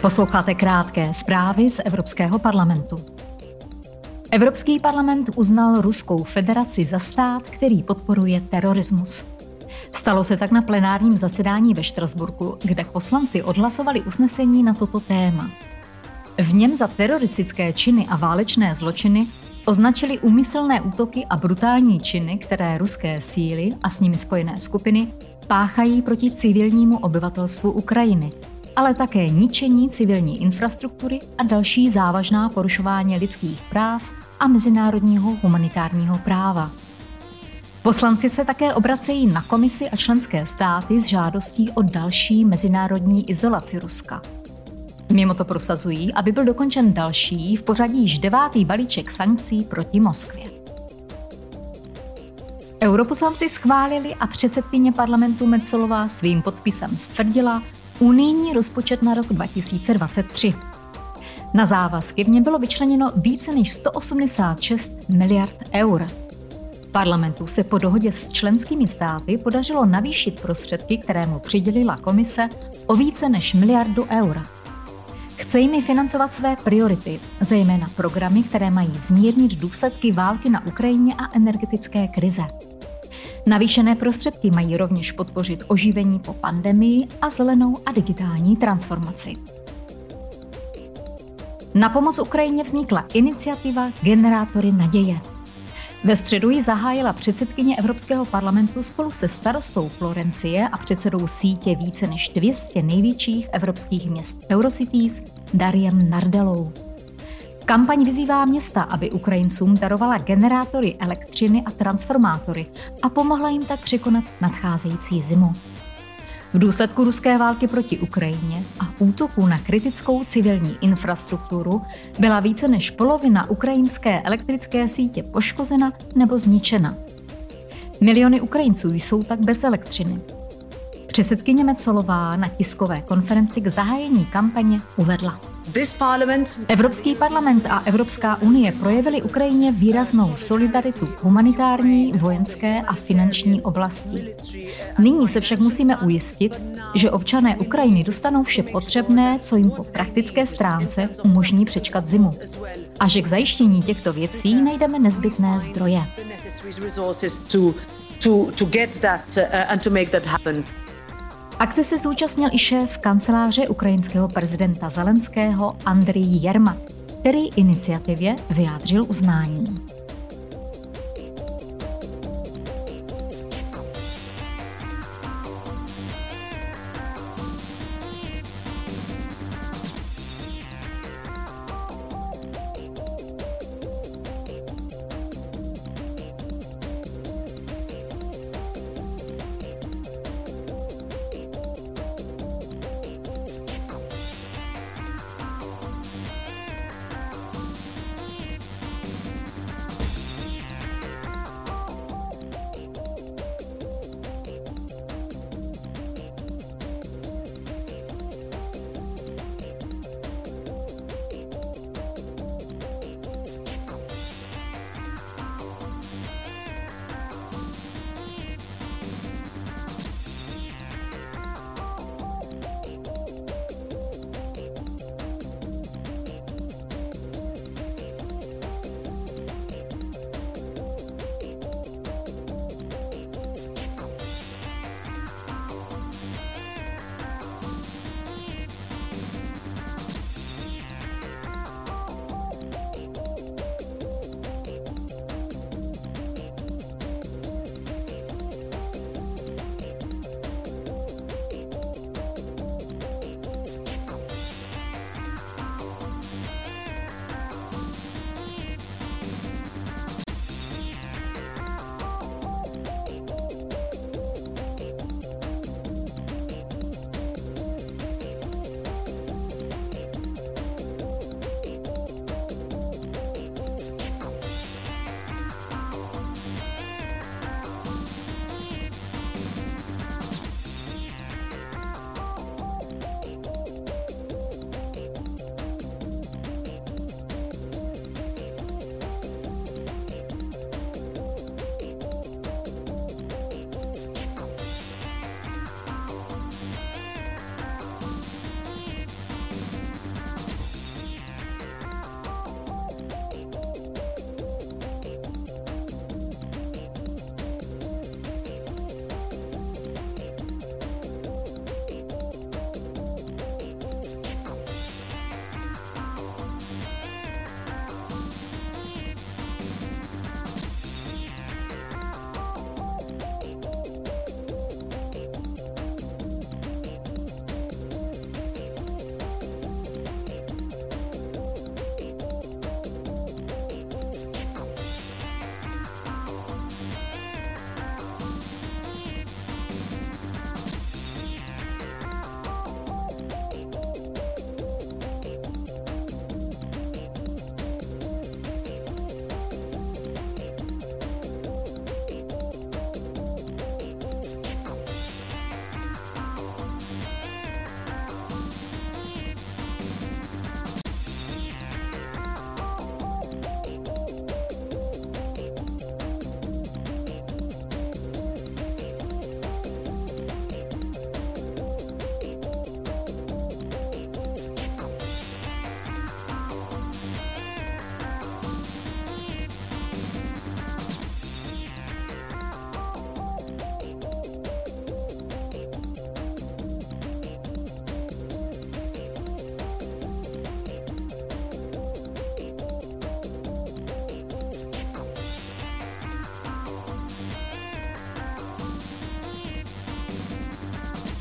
Posloucháte krátké zprávy z Evropského parlamentu. Evropský parlament uznal Ruskou federaci za stát, který podporuje terorismus. Stalo se tak na plenárním zasedání ve Štrasburku, kde poslanci odhlasovali usnesení na toto téma. V něm za teroristické činy a válečné zločiny označili úmyslné útoky a brutální činy, které ruské síly a s nimi spojené skupiny páchají proti civilnímu obyvatelstvu Ukrajiny, ale také ničení civilní infrastruktury a další závažná porušování lidských práv a mezinárodního humanitárního práva. Poslanci se také obracejí na komisi a členské státy s žádostí o další mezinárodní izolaci Ruska. Mimo to prosazují, aby byl dokončen další v pořadí již devátý balíček sankcí proti Moskvě. Europoslanci schválili a předsedkyně parlamentu Metzolová svým podpisem stvrdila unijní rozpočet na rok 2023. Na závazky v něm bylo vyčleněno více než 186 miliard eur. Parlamentu se po dohodě s členskými státy podařilo navýšit prostředky, které mu přidělila komise, o více než miliardu eur. Chce jimi financovat své priority, zejména programy, které mají zmírnit důsledky války na Ukrajině a energetické krize. Navýšené prostředky mají rovněž podpořit oživení po pandemii a zelenou a digitální transformaci. Na pomoc Ukrajině vznikla iniciativa Generátory naděje. Ve středu ji zahájila předsedkyně Evropského parlamentu spolu se starostou Florencie a předsedou sítě více než 200 největších evropských měst Eurocities Dariem Nardelou. Kampaň vyzývá města, aby Ukrajincům darovala generátory elektřiny a transformátory a pomohla jim tak překonat nadcházející zimu. V důsledku ruské války proti Ukrajině a útoků na kritickou civilní infrastrukturu byla více než polovina ukrajinské elektrické sítě poškozena nebo zničena. Miliony Ukrajinců jsou tak bez elektřiny. Předsedkyně Mecolová na tiskové konferenci k zahájení kampaně uvedla. Evropský parlament a Evropská unie projevili Ukrajině výraznou solidaritu v humanitární, vojenské a finanční oblasti. Nyní se však musíme ujistit, že občané Ukrajiny dostanou vše potřebné, co jim po praktické stránce umožní přečkat zimu. A že k zajištění těchto věcí najdeme nezbytné zdroje. To, to get that, uh, and to make that happen. Akce se zúčastnil i šéf kanceláře ukrajinského prezidenta Zelenského Andrii Jermak, který iniciativě vyjádřil uznání.